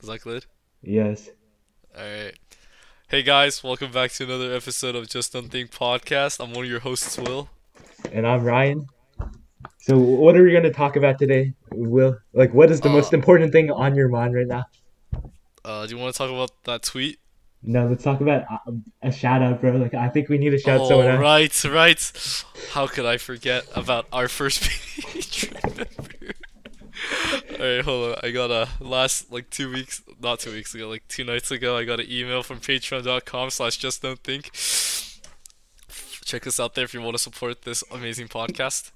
Is that good? Yes. Alright. Hey guys, welcome back to another episode of Just Don't Think podcast. I'm one of your hosts, Will. And I'm Ryan. So, what are we going to talk about today, Will? Like, what is the Uh, most important thing on your mind right now? Uh, do you want to talk about that tweet? No, let's talk about uh, a shout out, bro. Like, I think we need to shout oh, someone out. right, right. How could I forget about our first Patreon member? Alright, hold on. I got a last like two weeks, not two weeks ago, like two nights ago. I got an email from Patreon.com/slash Just Don't Think. Check us out there if you want to support this amazing podcast.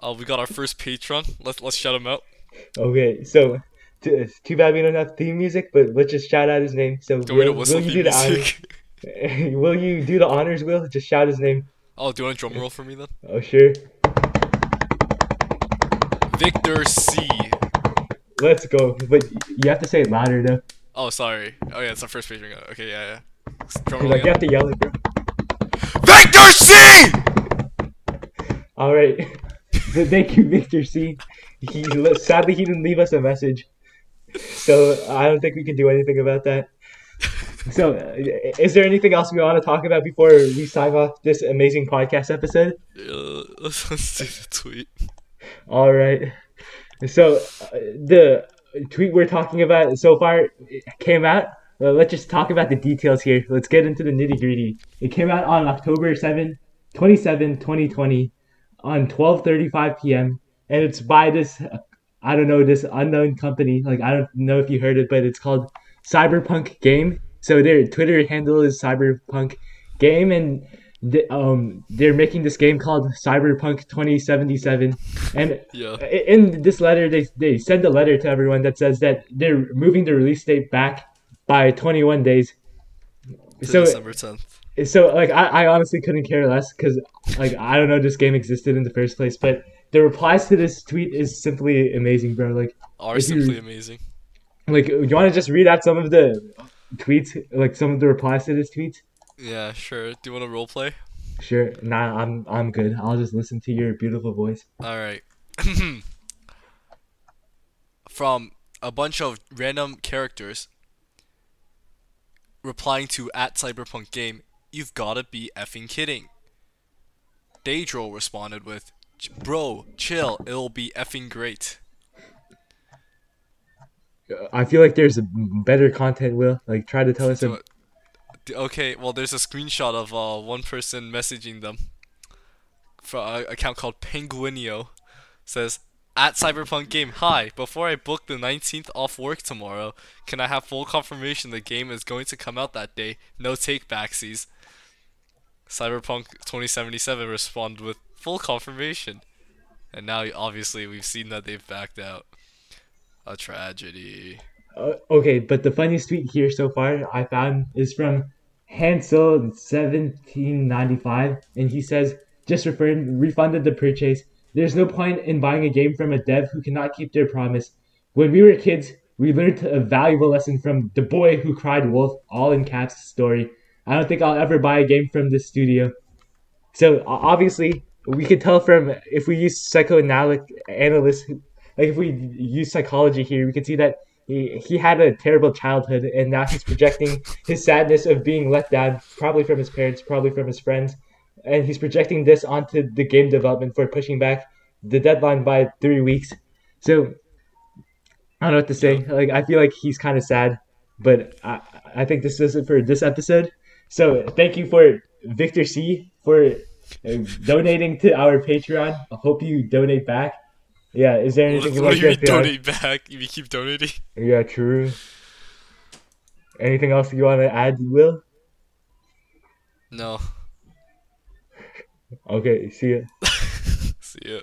Uh, we got our first patron. Let's let's shout him out. Okay, so t- it's too bad we don't have theme music, but let's just shout out his name. So, Do will, will you do the honors? will you do the honors, Will? Just shout his name. Oh, do you want a drum roll for me then? Oh, sure. Victor C. Let's go. But you have to say it louder, though. Oh, sorry. Oh yeah, it's the first patron. Okay, yeah, yeah. Drum 'Cause, Like, you have to yell it, bro. Victor C. All right. So thank you, Victor C. He sadly he didn't leave us a message, so I don't think we can do anything about that. So, uh, is there anything else we want to talk about before we sign off this amazing podcast episode? Uh, let's, let's do the tweet. All right. So uh, the tweet we're talking about so far came out. Let's just talk about the details here. Let's get into the nitty gritty. It came out on October 7, 27, 2020 on 12:35 p.m. and it's by this I don't know this unknown company. Like I don't know if you heard it, but it's called Cyberpunk Game. So their Twitter handle is Cyberpunk Game and th- um they're making this game called Cyberpunk 2077 and Yeah. in this letter they, they send a letter to everyone that says that they're moving the release date back by 21 days To so December 10th. so like I, I honestly couldn't care less because like i don't know this game existed in the first place but the replies to this tweet is simply amazing bro like Are simply amazing. like you want to just read out some of the tweets like some of the replies to this tweet Yeah, sure. Do you want to roleplay? sure nah i'm i'm good i'll just listen to your beautiful voice Alright. From a bunch of random characters replying to at Cyberpunk Game, you've gotta be effing kidding. Daedro responded with, Bro, chill, it'll be effing great. i feel like there's better content will like try to tell us Do a, it. D- Okay, well, there's a screenshot of uh, one person messaging them from an account called Penguinio. Says, at Cyberpunk Game, hi, before I book the 19th off work tomorrow, can I have full confirmation the game is going to come out that day? No take backsies. Cyberpunk 2077 responded with full confirmation. And now, obviously, we've seen that they've backed out. A tragedy. Uh, okay, but the funniest tweet here so far I found is from Hansel seventeen ninety five, and he says just refund refunded the purchase. There's no point in buying a game from a dev who cannot keep their promise. When we were kids, we learned a valuable lesson from the boy who cried wolf, all in caps story. I don't think I'll ever buy a game from this studio. So obviously, we could tell from if we use psychoanalytic analysts, like if we use psychology here, we can see that he, he had a terrible childhood and now he's projecting his sadness of being let down, probably from his parents, probably from his friends, and he's projecting this onto the game development for pushing back the deadline by three weeks. So I don't know what to say. Like I feel like he's kind of sad, but I I think this is it for this episode. So thank you for Victor C for uh, donating to our Patreon. I hope you donate back. Yeah, is there What, anything you what like do you to mean donate back? You keep donating? Yeah, true. Anything else you want to add, you Will? No. Okay, see ya. see ya.